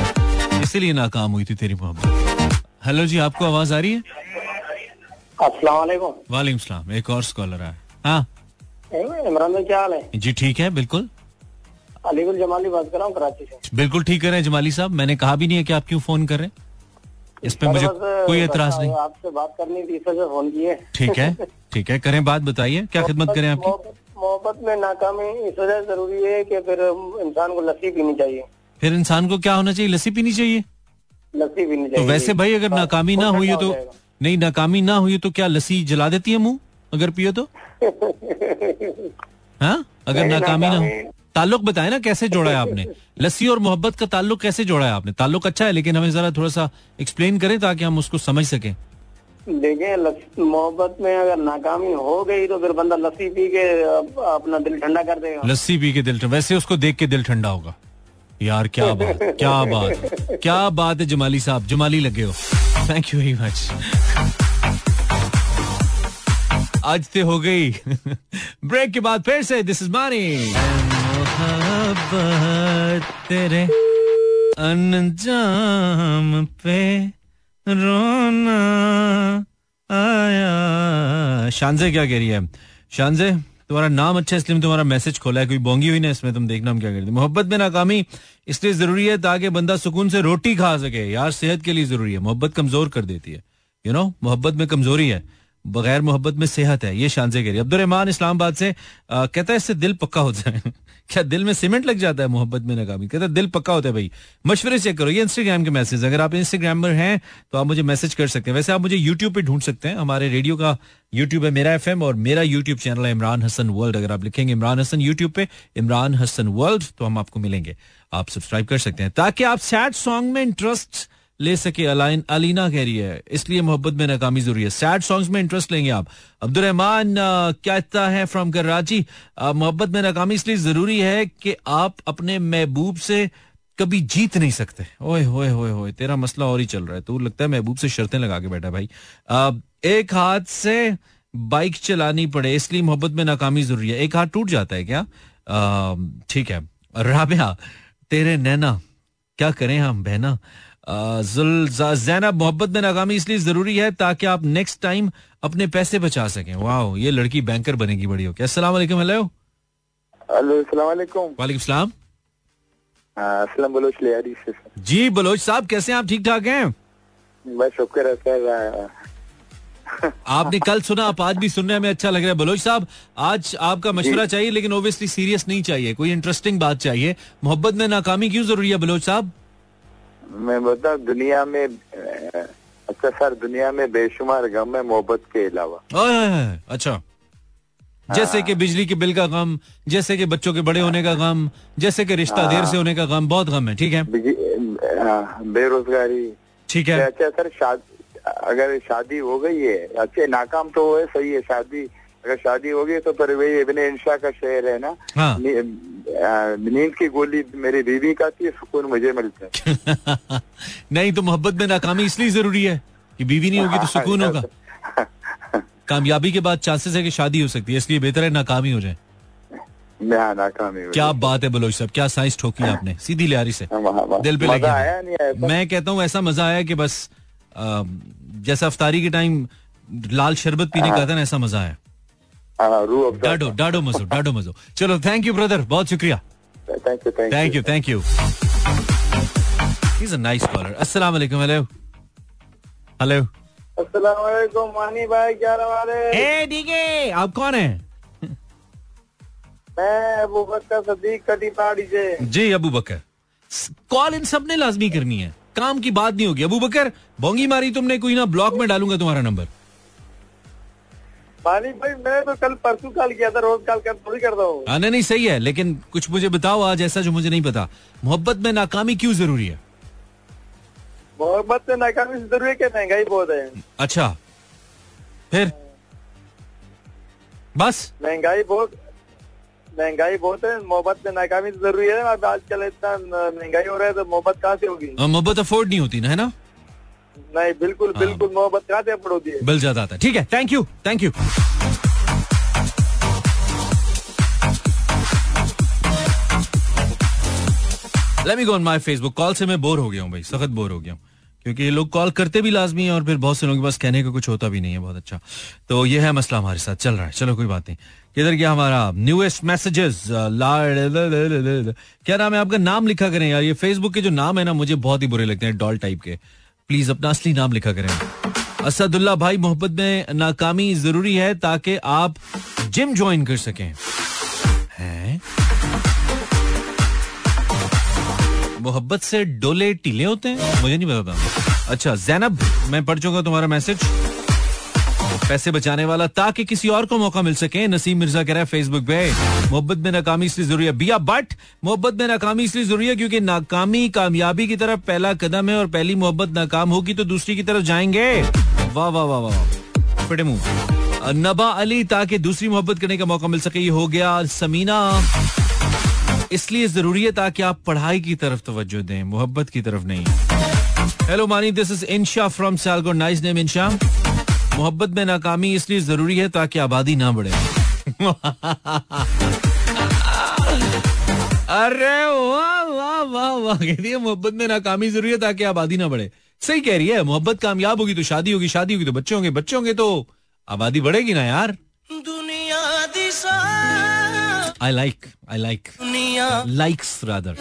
इसीलिए नाकाम हुई थी तेरी मोहब्बत। हेलो जी आपको आवाज़ आ रही है?
अस्सलाम वालेकुम
सलाम एक और स्कॉलर है? हाँ
इमरान भाई क्या हाल है?
जी ठीक है बिल्कुल।
अलीगुल जमाली बात कर रहा हूँ कराची से।
बिल्कुल ठीक कर रहे हैं जमाली साहब मैंने कहा भी नहीं है कि आप क्यों फ़ोन कर रहे हैं। इस पे मुझे कोई एतराज़ नहीं।
आपसे बात करनी थी इस वजह से फ़ोन किए।
ठीक है ठीक है करें बात बताइए क्या खिदमत करें आपकी?
मोहब्बत में नाकामी इस वजह ज़रूरी है कि फिर इंसान को लस्सी पीनी चाहिए।
फिर इंसान को क्या होना चाहिए? लस्सी पीनी चाहिए।
लस्सी पीनी
तो वैसे भाई अगर नाकामी ना हुई तो नहीं नाकामी ना हुई तो क्या लस्सी जला देती है मुँह अगर पियो तो? हाँ? अगर नाकामी ना हो ताल्लुक बताए ना कैसे जोड़ा है आपने? लस्सी और मोहब्बत का ताल्लुक कैसे जोड़ा है आपने? ताल्लुक अच्छा है लेकिन हमें जरा थोड़ा सा एक्सप्लेन करें ताकि हम उसको समझ सकें।
देखिए मोहब्बत में अगर नाकामी हो गई तो फिर बंदा लस्सी पी के अपना दिल ठंडा कर देगा।
लस्सी पी के दिल वैसे उसको देख के दिल ठंडा होगा। यार क्या बात क्या बात क्या बात है जमाली साहब जमाली लगे हो। थैंक यू वेरी मच आज से हो गई। ब्रेक के बाद फिर से दिस इज़ मानी तेरे अनजाम पे रोना आया। शानजे क्या कह रही है? शानजे? तुम्हारा नाम अच्छा है इसलिए तुम्हारा मैसेज खोला है कोई बोंगी हुई ना इसमें तुम देखना हम क्या करते मोहब्बत में नाकामी इसलिए ज़रूरी है ताकि बंदा सुकून से रोटी खा सके। यार सेहत के लिए ज़रूरी है। मोहब्बत कमज़ोर कर देती है। यू नो मोहब्बत में कमज़ोरी है। बगैर मोहब्बत में सेहत है। ये शानजे कह रही अब्दुलरहमान इस्लामाबाद से आ, कहता है इससे दिल पक्का हो है क्या दिल में सीमेंट लग जाता है मोहब्बत में नाकामी कहता दिल पक्का होता है भाई। मशवरे चेक करो, ये इंस्टाग्राम के मैसेज अगर आप इंस्टाग्राम पर हैं तो आप मुझे मैसेज कर सकते हैं। वैसे आप मुझे यूट्यूब पे ढूंढ सकते हैं। हमारे रेडियो का यूट्यूब है मेरा एफएम और मेरा यूट्यूब चैनल है इमरान हसन वर्ल्ड अगर आप लिखेंगे इमरान हसन यूट्यूब पे, इमरान हसन वर्ल्ड तो हम आपको मिलेंगे। आप सब्सक्राइब कर सकते हैं। ताकि आप सैड सॉन्ग में इंटरेस्ट ले सके अलाइन अलीना कह रही है। इसलिए मोहब्बत में नाकामी ज़रूरी है। सैड सॉन्ग्स में इंटरेस्ट लेंगे आप। अब्दुलरहमान कहता है फ्रॉम कराची? मोहब्बत में नाकामी इसलिए ज़रूरी है कि आप अपने महबूब से कभी जीत नहीं सकते। ओए होए होए होए तेरा मसला और ही चल रहा है। तू लगता है महबूब से शर्तें लगा के बैठा भाई। अ, एक हाथ से बाइक चलानी पड़े इसलिए मोहब्बत में नाकामी ज़रूरी है। एक हाथ टूट जाता है क्या? ठीक है। राबिया तेरे नैना क्या करें हम बहना? जैनब मोहब्बत में नाकामी इसलिए ज़रूरी है ताकि आप नेक्स्ट टाइम अपने पैसे बचा सकें। वाह ये लड़की बैंकर बनेगी बड़ी हो अस्सलाम वालेकुम हेलो
वालेकुम।
वालेकुम सलाम।
हाँ, असलम बलोच लियारी से।
जी बलोच साहब कैसे हैं आप? ठीक ठाक हैं?
बस शुक्र है सर
आपने कल सुना आप आज भी सुनने में अच्छा लग रहा है। बलोच साहब आज आपका मशवरा चाहिए लेकिन ओबियसली सीरियस नहीं चाहिए। कोई इंटरेस्टिंग बात चाहिए। मोहब्बत में नाकामी क्यों ज़रूरी है बलोच साहब?
मैं बता दुनिया में अच्छा सर दुनिया में बेशुमार गम है मोहब्बत के अलावा।
अच्छा। जैसे कि बिजली के बिल का गम जैसे कि बच्चों के बड़े होने का गम जैसे कि रिश्ता देर से होने का गम बहुत गम है ठीक है?
हाँ, बेरोजगारी।
ठीक है।
अच्छा सर शादी अगर शादी हो गई है अच्छे नाकाम तो है सही है शादी अगर शादी हो गई तो फिर वही इब्ने इंशा का शेर है ना?
हाँ।
नी- नींद की गोली मेरी बीवी का थी सुकून मुझे मिलता है।
नहीं तो मोहब्बत में नाकामी इसलिए ज़रूरी है कि बीवी नहीं होगी तो सुकून होगा। कामयाबी के बाद चांसेस है कि शादी हो सकती है इसलिए बेहतर है नाकामी हो जाए।
हाँ, नाकामी
क्या बात है बलोच साहब क्या साइंस ठोकी आपने सीधी लियारी से।
हाँ, हाँ, हाँ।
दिल पे लगी? मैं कहता हूँ ऐसा मज़ा आया कि बस जैसा अफ्तारी के टाइम लाल शरबत पीने का था ना ऐसा मज़ा आया।
हाँ,
डाडो डाडो मजो डाडो मजो चलो थैंक यू ब्रदर बहुत शुक्रिया
thank you
thank you thank you is a nice caller अस्सलाम वालेकुम हेलो हेलो
अस्सलाम वालेकुम मानी भाई क्या रहा
ए डीके आप कौन है?
मैं अबू बकर सदीक से।
जी अबू बकर कॉल इन सबने लाजमी करनी है। काम की बात नहीं होगी। अबू बकर बोंगी मारी तुमने कोई ना ब्लॉक में डालूँगा तुम्हारा नंबर
मानी भाई मैं तो कल परसों कॉल किया था रोज कॉल कर थोड़ी करता हूँ।
हाँ नहीं नहीं सही है लेकिन कुछ मुझे बताओ आज ऐसा जो मुझे नहीं पता। मोहब्बत में नाकामी क्यों ज़रूरी है?
मोहब्बत में नाकामी ज़रूरी है महँगाई बहुत है?
अच्छा फिर? बस?
महँगाई बहुत महँगाई बहुत है मोहब्बत में नाकामी ज़रूरी है। आजकल इतना महँगाई हो रहा है तो मोहब्बत कहाँ से होगी?
मोहब्बत अफोर्ड नहीं होती ना है ना?
नहीं बिल्कुल
हाँ।
बिल्कुल मोहब्बत है
बिल ज़्यादा आता ठीक है thank you thank you let me go on my Facebook call से मैं बोर हो गया हूँ भाई सख्त बोर हो गया हूँ। क्योंकि ये लोग कॉल करते भी लाजमी है और फिर बहुत से लोगों के पास कहने का कुछ होता भी नहीं है बहुत अच्छा। तो ये है मसला हमारे साथ चल रहा है चलो कोई बात नहीं। किधर गया हमारा? न्यूएस्ट मैसेजेस क्या नाम है आपका? नाम लिखा करें यार ये फेसबुक के जो नाम है ना मुझे बहुत ही बुरे लगते हैं डॉल टाइप के। प्लीज़ अपना असली नाम लिखा करें। असदुल्ला भाई, मोहब्बत में नाकामी ज़रूरी है ताकि आप जिम ज्वाइन कर सकें। मोहब्बत से डोले टीले होते हैं? मुझे नहीं पता। अच्छा जैनब, मैं पढ़ चुका तुम्हारा मैसेज। पैसे बचाने वाला, ताकि किसी और को मौका मिल सके। नसीम मिर्ज़ा कह रहा है फेसबुक पे मोहब्बत में नाकामी इसलिए ज़रूरी है। बिया बट मोहब्बत में नाकामी इसलिए ज़रूरी है, क्योंकि नाकामी, कामयाबी की तरफ़ पहला कदम है, और पहली मोहब्बत नाकाम होगी तो दूसरी की तरफ़ जाएँगे। वाह वाह वाह वाह फिटे मुँह नबा अली, ताकि दूसरी मोहब्बत करने का मौका मिल सके, ये हो गया समीना। इसलिए ज़रूरी है, ताकि आप पढ़ाई की तरफ़ तवज्जो दें, मोहब्बत की तरफ़ नहीं। Hello Mani this is Insha from सालगोर nice name Insha मोहब्बत में नाकामी इसलिए ज़रूरी है ताकि आबादी ना बढ़े। अरे वाह वाह वाह कहती है मोहब्बत में नाकामी ज़रूरी है ताकि आबादी ना बढ़े। सही कह रही है मोहब्बत कामयाब होगी तो शादी होगी शादी होगी तो बच्चे होंगे बच्चे होंगे तो आबादी बढ़ेगी ना यार।
I like I like likes rather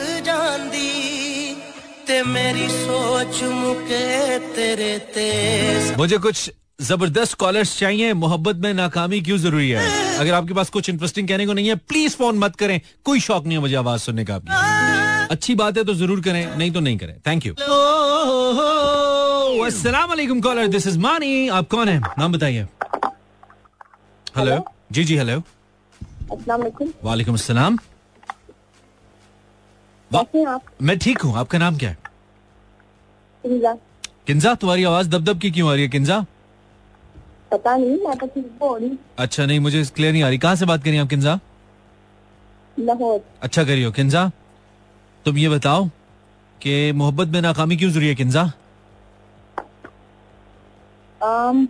मुझे कुछ ज़बरदस्त कॉलर्स चाहिए मोहब्बत में नाकामी क्यों ज़रूरी है? अगर आपके पास कुछ इंटरेस्टिंग कहने को नहीं है प्लीज़ फ़ोन मत करें। कोई शौक नहीं है मुझे आवाज़ सुनने का आपकी। अच्छी बात है तो ज़रूर करें नहीं तो नहीं करें। थैंक यू अस्सलाम वालेकुम कॉलर दिस इज़ मानी आप कौन है? नाम बताइए। हेलो जी जी हेलो
वालेकुम
अस्सलाम।
आप?
मैं ठीक हूँ। आपका नाम क्या है?
किंजा
किंजा तुम्हारी आवाज़ दब दब की क्यों आ रही है किंजा
पता नहीं मैं तो हो रही
अच्छा नहीं मुझे क्लियर नहीं आ रही। कहाँ से बात करी आप किंजा
लाहौर।
अच्छा करियो किंजा तुम ये बताओ कि मोहब्बत में नाकामी क्यों ज़रूरी है किंजा
आम,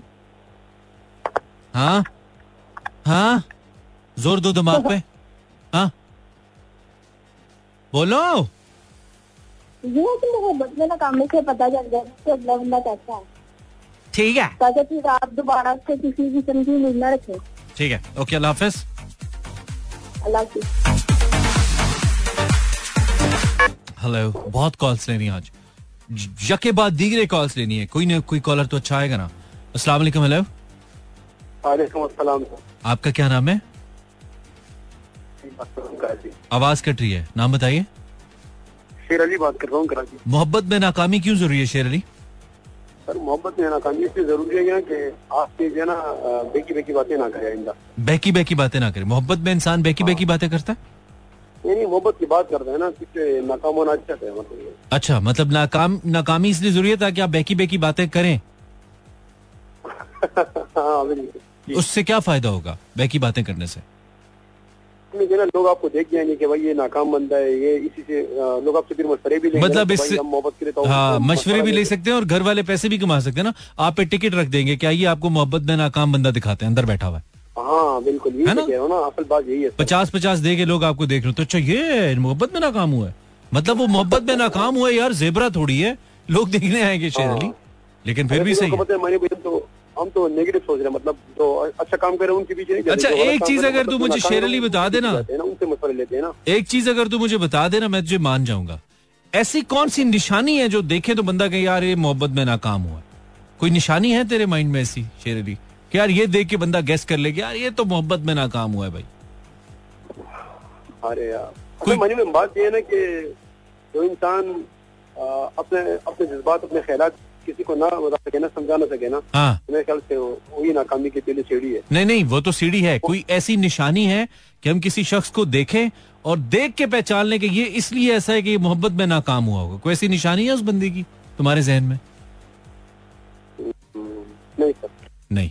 हाँ? हाँ? ज़ोर दो दिमाग पे। हाँ? बोलो।
ये है कि मोहब्बत में नाकामी से पता चल जाए कि अगला बंदा कैसा है।
ठीक है?
ताकि आप दोबारा से किसी किस्म की उम्मीद न रखें।
ठीक है। ओके अल्लाह हाफिज।
अल्लाह
हेलो बहुत कॉल्स लेनी आज। यके बाद दीगरे कॉल्स लेनी है। कोई ना कोई कॉलर तो अच्छा आएगा ना। अस्सलाम वालेकुम हेलो
वालेकुम अस्सलाम
आपका क्या नाम है? आवाज़ कट रही है। नाम बताइए।
शेर अली बात कर रहा हूँ
मोहब्बत में नाकामी क्यों ज़रूरी है शेर अली?
सर मोहब्बत में नाकामी इसलिए ज़रूरी है कि जो है ना बेकी बेकी बातें ना करें आइंदा।
बहकी बहकी बातें ना करें। मोहब्बत में इंसान बहकी बहकी बातें करता है?
नहीं मोहब्बत की बात करते हैं ना किससे नाकाम होना अच्छा है मतलब
अच्छा मतलब नाकाम नाकामी इसलिए ज़रूरी है ताकि आप बहकी बहकी बातें करें?
हाँ
उससे क्या फ़ायदा होगा बहकी बातें करने से?
इसमें जो है लोग आपको देख जाएँगे कि भाई ये नाकाम बंदा है ये इसी से लोग आपसे फिर मशवरे भी लेंगे
मतलब इससे-
मोहब्बत के लिए तो
हाँ मशवरे भी ले सकते हैं और घर वाले पैसे भी कमा सकते हैं ना। आप पे टिकट रख देंगे क्या ये आपको मोहब्बत में नाकाम बंदा दिखाते हैं अंदर बैठा हुआ है।
हाँ बिल्कुल
है ना?
तो हूँ ना असल बात यही है
पचास पचास दे के लोग आपको देख रहे हो तो अच्छा ये मोहब्बत में नाकाम हुआ है। मतलब वो मोहब्बत में नाकाम हुआ है यार जेबरा थोड़ी है। लोग देखने आएँगे शेर अली लेकिन फिर भी सही है।
हम तो नेगेटिव सोच रहे हैं मतलब जो अच्छा काम करे उनके पीछे नहीं
अच्छा, एक चीज़ अगर तू मुझे शेर अली बता देना।
हैं उनसे मशवरे लेते हैं ना।
एक चीज़ अगर तू मुझे बता देना मैं तुझे मान जाऊँगा। ऐसी कौन सी निशानी है जो देखे तो बंदा कहे यार ये मोहब्बत में नाकाम हुआ। कोई निशानी है तेरे माइंड में ऐसी शेर अली कि यार ये देख के बंदा गेस कर ले यार ये तो मोहब्बत में नाकाम हुआ है भाई।
अरे यार।
कोई-
कोई मनी में बात ये है ना कि जो इंसान अपने अपने जज्बात अपने ख्याल किसी को ना बता सके ना समझा ना सके ना
हाँ।
तो मेरे ख्याल से वही नाकामी की पहली सीढ़ी है।
नहीं नहीं वो तो सीढ़ी है। कोई ऐसी निशानी है कि हम किसी शख्स को देखें और देख के पहचान लें कि ये इसलिए ऐसा है कि ये मोहब्बत में नाकाम हुआ होगा। कोई ऐसी निशानी है उस बंदी की तुम्हारे जहन में?
नहीं सर।
नहीं।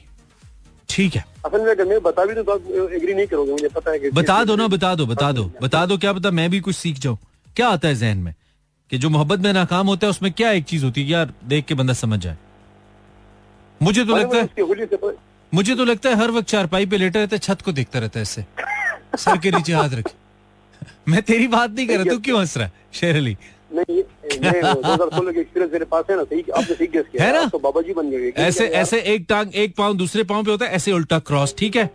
ठीक है।
असल में मैं बता भी तो एग्री नहीं करोगे मुझे पता है कि
बता दो ना बता दो बता दो। बता दो क्या पता मैं भी कुछ सीख जाऊँ। क्या आता है जहन में? कि जो मोहब्बत में नाकाम होता है उसमें क्या एक चीज़ होती है? यार देख के बंदा समझ जाए। मुझे तो लगता है मुझे तो लगता है हर वक्त चारपाई पे लेटा रहता है छत को देखता रहता है इससे सर के नीचे हाथ रखे। मैं तेरी बात नहीं कर रहा तू क्यों हंस रहा है? शेर अली
तो
ऐसे ऐसे एक टांग एक पाँव दूसरे पाँव पे होता है ऐसे उल्टा क्रॉस ठीक है?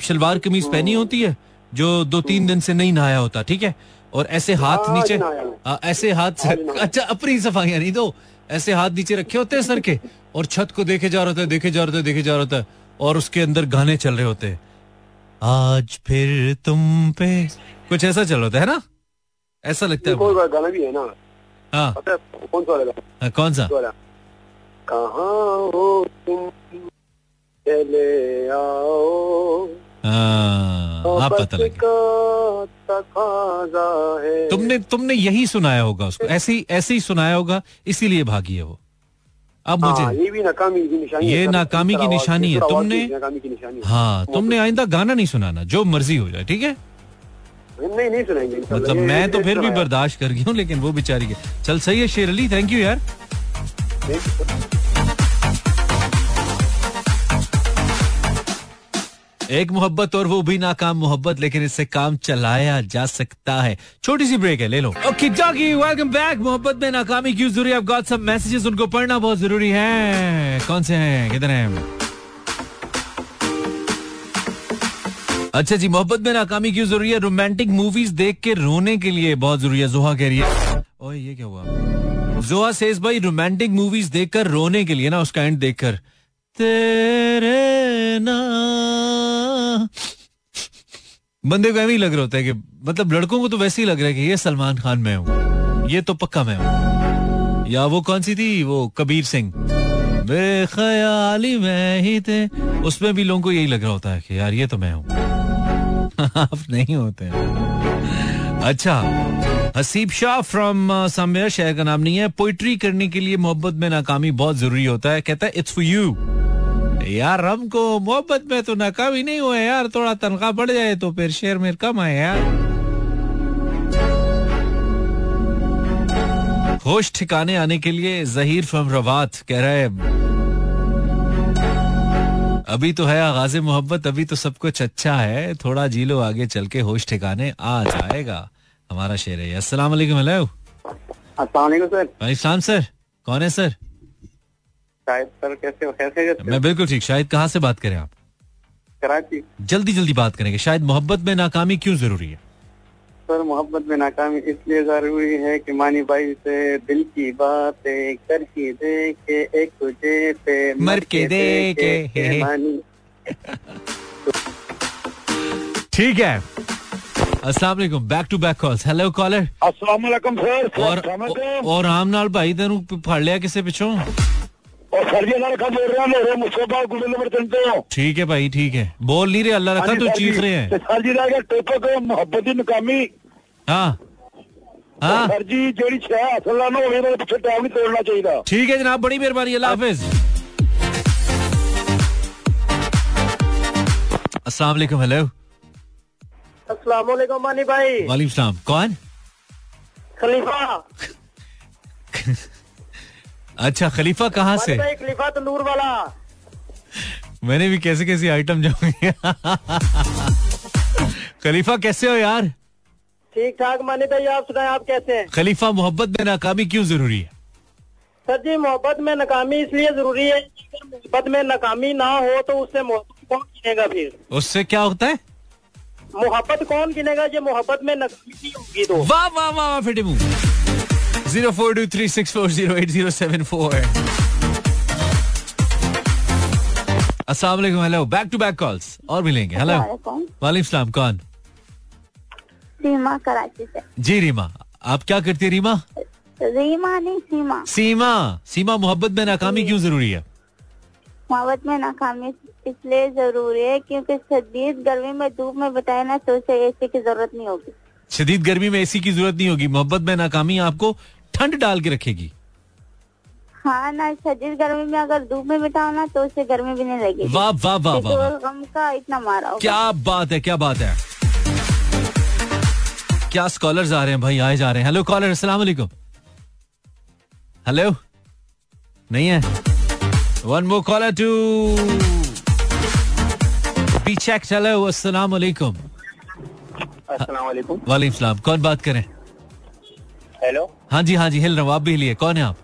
शलवार कमीज पहनी होती है जो दो तीन दिन से नहीं नहाया होता ठीक है? और ऐसे हाथ नीचे
नहाया हाँ,
ऐसे हाथ से अच्छा अपनी सफाइयाँ नहीं दो। ऐसे हाथ नीचे रखे होते हैं सर के और छत को देखे जा रहा होता है देखे जा रहा होता है देखे जा रहा होता है और उसके अंदर गाने चल रहे होते हैं। आज फिर तुम पे कुछ ऐसा चल रहा होता है ना? ऐसा लगता है
गाना भी है ना।
हाँ।
कौन सा
हाँ, कौन सा?
कहाँ हो तुम? चले आओ।
हाँ, आप पता लगे।
है
तुमने तुमने यही सुनाया होगा उसको। ऐसे ही ऐसे ही सुनाया होगा इसीलिए भागी है वो। अब
हाँ,
मुझे
ये भी नाकामी की निशानी
ये
है
नाकामी की निशानी है। तुमने-
की निशानी हाँ।
तुमने आइंदा गाना नहीं सुनाना जो मर्ज़ी हो जाए ठीक है?
नहीं नहीं सुनाएँगे।
मतलब मैं तो फिर भी बर्दाश्त कर गई हूँ लेकिन वो बेचारी चल सही है शेर अली थैंक यू यार। एक मोहब्बत और वो भी नाकाम मोहब्बत, लेकिन इससे काम चलाया जा सकता है। छोटी सी ब्रेक है, ले लो। ओके डॉगी वेलकम बैक मोहब्बत में नाकामी, क्यों ज़रूरी है? गॉट सब मैसेजेस उनको पढ़ना बहुत ज़रूरी है। कौन से हैं? कितने हैं? अच्छा जी, मोहब्बत में नाकामी क्यों ज़रूरी है? रोमांटिक मूवीज़ देख के रोने के लिए बहुत ज़रूरी है, जोहा कह रही है। ओए, ये क्या हुआ? जोहा सेज भाई रोमांटिक मूवीज़ देखकर रोने के लिए ना, उसका एंड देखकर। तेरे ना बंदे को ही लग रहा होता है कि मतलब लड़कों को तो वैसे ही लग रहा है कि ये सलमान खान मैं हूँ। ये तो पक्का मैं हूँ। या वो कौन सी थी? वो कबीर सिंह। बेख्याली मैं ही थे। उसमें भी लोगों को यही लग रहा होता है कि यार, ये तो मैं हूँ। आप नहीं होते अच्छा हसीब शाह फ्रॉम समवेयर शहर का नाम नहीं है। पोइट्री करने के लिए मोहब्बत में नाकामी बहुत ज़रूरी होता है। कहता है इट्स फॉर यू यार हमको मोहब्बत में तो नाकामी नहीं हुआ यार। थोड़ा तनख्वाह बढ़ जाए तो फिर शेर में कम आए यार। होश ठिकाने आने के लिए जहीर फ्रॉम रवात कह रहा है अभी तो है आगाज़ मोहब्बत अभी तो सब कुछ अच्छा है। थोड़ा जी लो आगे चल के होश ठिकाने आ जाएगा हमारा शेर है। असला हेलो।
वालेकुम सर।
कौन है सर?
शायद सर कैसे कैसे
मैं बिल्कुल ठीक। शायद कहाँ से बात करें आप?
कराची।
जल्दी जल्दी बात करेंगे। शायद मोहब्बत में नाकामी क्यों ज़रूरी है?
सर मोहब्बत में नाकामी इसलिए ज़रूरी है कि मानी भाई से दिल की बातें कर के एक तुझे पे
मर के देखे, हे।
मानी।
ठीक है। अस्सलाम वालेकुम back to back calls hello caller
अस्सलाम वालेकुम सर
और और राम नाल भाई तेन फड़ लिया किसे पिछों। ठीक है भाई ठीक है। बोल नहीं रहे अल्लाह रखा तू चीख रहे हैं।
सर जी को नकामी।
हाँ। हाँ।
सर जी छह असल ना हो गई पीछे टाइम तोड़ना चाहिए
ठीक है जनाब बड़ी मेहरबानी अल्लाह हाफिज। अस्सलाम वालेकुम हेलो।
अस्सलाम वालेकुम मानी भाई।
वालेकुम सलाम। कौन?
खलीफा।
अच्छा खलीफा कहाँ से?
खलीफा तंदूर वाला।
मैंने भी कैसे कैसे आइटम जाऊँगी खलीफा कैसे हो यार?
ठीक ठाक मानी भाई आप सुनाए आप कैसे हैं?
खलीफा मोहब्बत में नाकामी क्यों ज़रूरी है?
सर जी मोहब्बत में नाकामी इसलिए ज़रूरी है अगर मोहब्बत में नाकामी ना हो तो उससे मोहब्बत कौन गिनेगा फिर?
उससे क्या होता है?
मोहब्बत कौन गिनेगा जो मोहब्बत में नाकामी होगी तो।
वाह वाह वाह वाह फिटे मुँह zero four two three six four zero eight zero seven four अस्सलाम वालेकुम hello back to back calls और भी लेंगे हेलो वालेकुम सलाम कौन
सीमा कराची से
जी रीमा आप क्या करती है रीमा
रीमा नहीं सीमा
सीमा सीमा मोहब्बत में नाकामी क्यों ज़रूरी है
मोहब्बत में नाकामी इसलिए ज़रूरी है क्योंकि शदीद गर्मी में धूप में बताए ना तो उसे एसी की ज़रूरत नहीं होगी
शदीद गर्मी में एसी की ज़रूरत नहीं होगी मोहब्बत में नाकामी आपको ठंड डाल के रखेगी।
हाँ ना शदीद गर्मी में अगर धूप में बिठाओ ना तो उसे गर्मी भी नहीं लगेगी।
वाह वाह वाह वाह
गम का इतना मारा
क्या बात है क्या बात है। क्या स्कॉलर्स आ रहे हैं भाई आए जा रहे हैं। हेलो कॉलर अस्सलाम वालेकुम। हेलो नहीं है? One more caller to be check hello अस्सलाम वालेकुम।
अस्सलाम वालेकुम।
वालेकुम सलाम। कौन बात करें?
हेलो
हाँ जी हाँ जी हिल रहा हूँ। आप भी हिलिए। कौन है आप?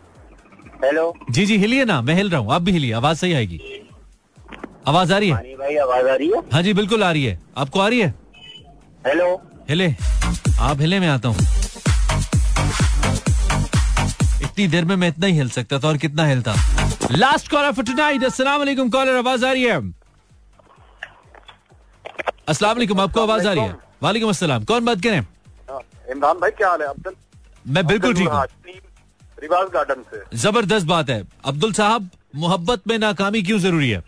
हेलो
जी जी हिलिए ना। मैं हिल रहा हूँ। आप भी हिलिए। आवाज़ सही आएगी। आवाज़ आ रही है?
भाई आवाज़ आ रही है?
हाँ जी बिल्कुल आ रही है। आपको आ रही है?
हेलो
हिले। आप हिले में आता हूँ। इतनी देर में मैं इतना ही हिल सकता था और कितना हिलता। लास्ट कॉलर फॉर टुनाइट अस्सलाम वालेकुम। कॉलर आवाज़ आ रही है। अस्सलाम वालेकुम। आपको आवाज़ आ रही है? वालेकुम। अस्सलाम। कौन बात करें
इमरान भाई क्या हाल है? अब्दुल?
मैं बिल्कुल ठीक हूँ।
रिवाज गार्डन से।
ज़बरदस्त बात है। अब्दुल साहब मोहब्बत में नाकामी क्यों ज़रूरी है?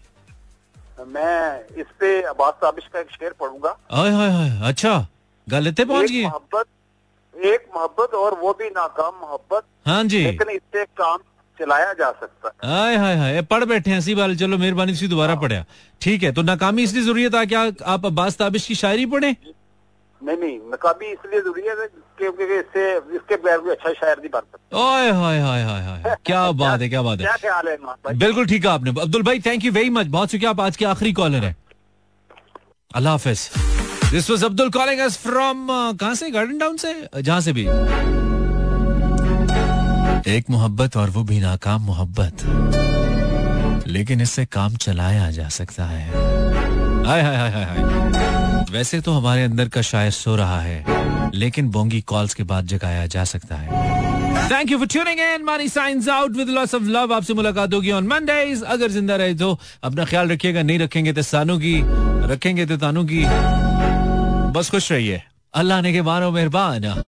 मैं इस पे अब्बास ताबिश का एक शेर पढ़ूँगा।
आय हाय हाय अच्छा। गल इतने पहुँच
एक
गई।
मोहब्बत एक मोहब्बत और वो भी नाकाम मोहब्बत।
हाँ जी।
लेकिन इससे काम चलाया जा सकता है।
हाय हाय हाय। पढ़ बैठे हैं इसी बार चलो मेहरबानी से दोबारा पढ़ा। ठीक है तो नाकामी इसलिए ज़रूरी था क्या आप अब्बास ताबिश की शायरी पढ़े।
नहीं नहीं नकाबी इसलिए ज़रूरी है क्योंकि इससे इसके बगैर कोई अच्छा शायर नहीं बन सकता।
ओए हाय हाय हाय हाय क्या बात है क्या बात
क्या
है
ख्याल है
बिल्कुल ठीक है आपने। अब्दुल भाई थैंक यू वेरी मच बहुत शुक्रिया आप आज के आखिरी कॉलर है। अल्लाह हाफिज। This was Abdul calling us from कहाँ से? गार्डन टाउन से? जहाँ से भी। एक मोहब्बत और वो भी नाकाम मोहब्बत। लेकिन इससे काम चलाया जा सकता है। हाय हाय हाय हाय हाय। वैसे तो हमारे अंदर का शायर सो रहा है, लेकिन बोंगी कॉल्स के बाद जगाया जा सकता है। Thank you for tuning in money science out with lots of love आपसे मुलाकात होगी ऑन मंडेज अगर ज़िंदा रहे तो अपना ख्याल रखिएगा, नहीं रखेंगे तो सानू की, रखेंगे तो तानू की। बस खुश रहिए। अल्लाह ने के मानो मेहरबान।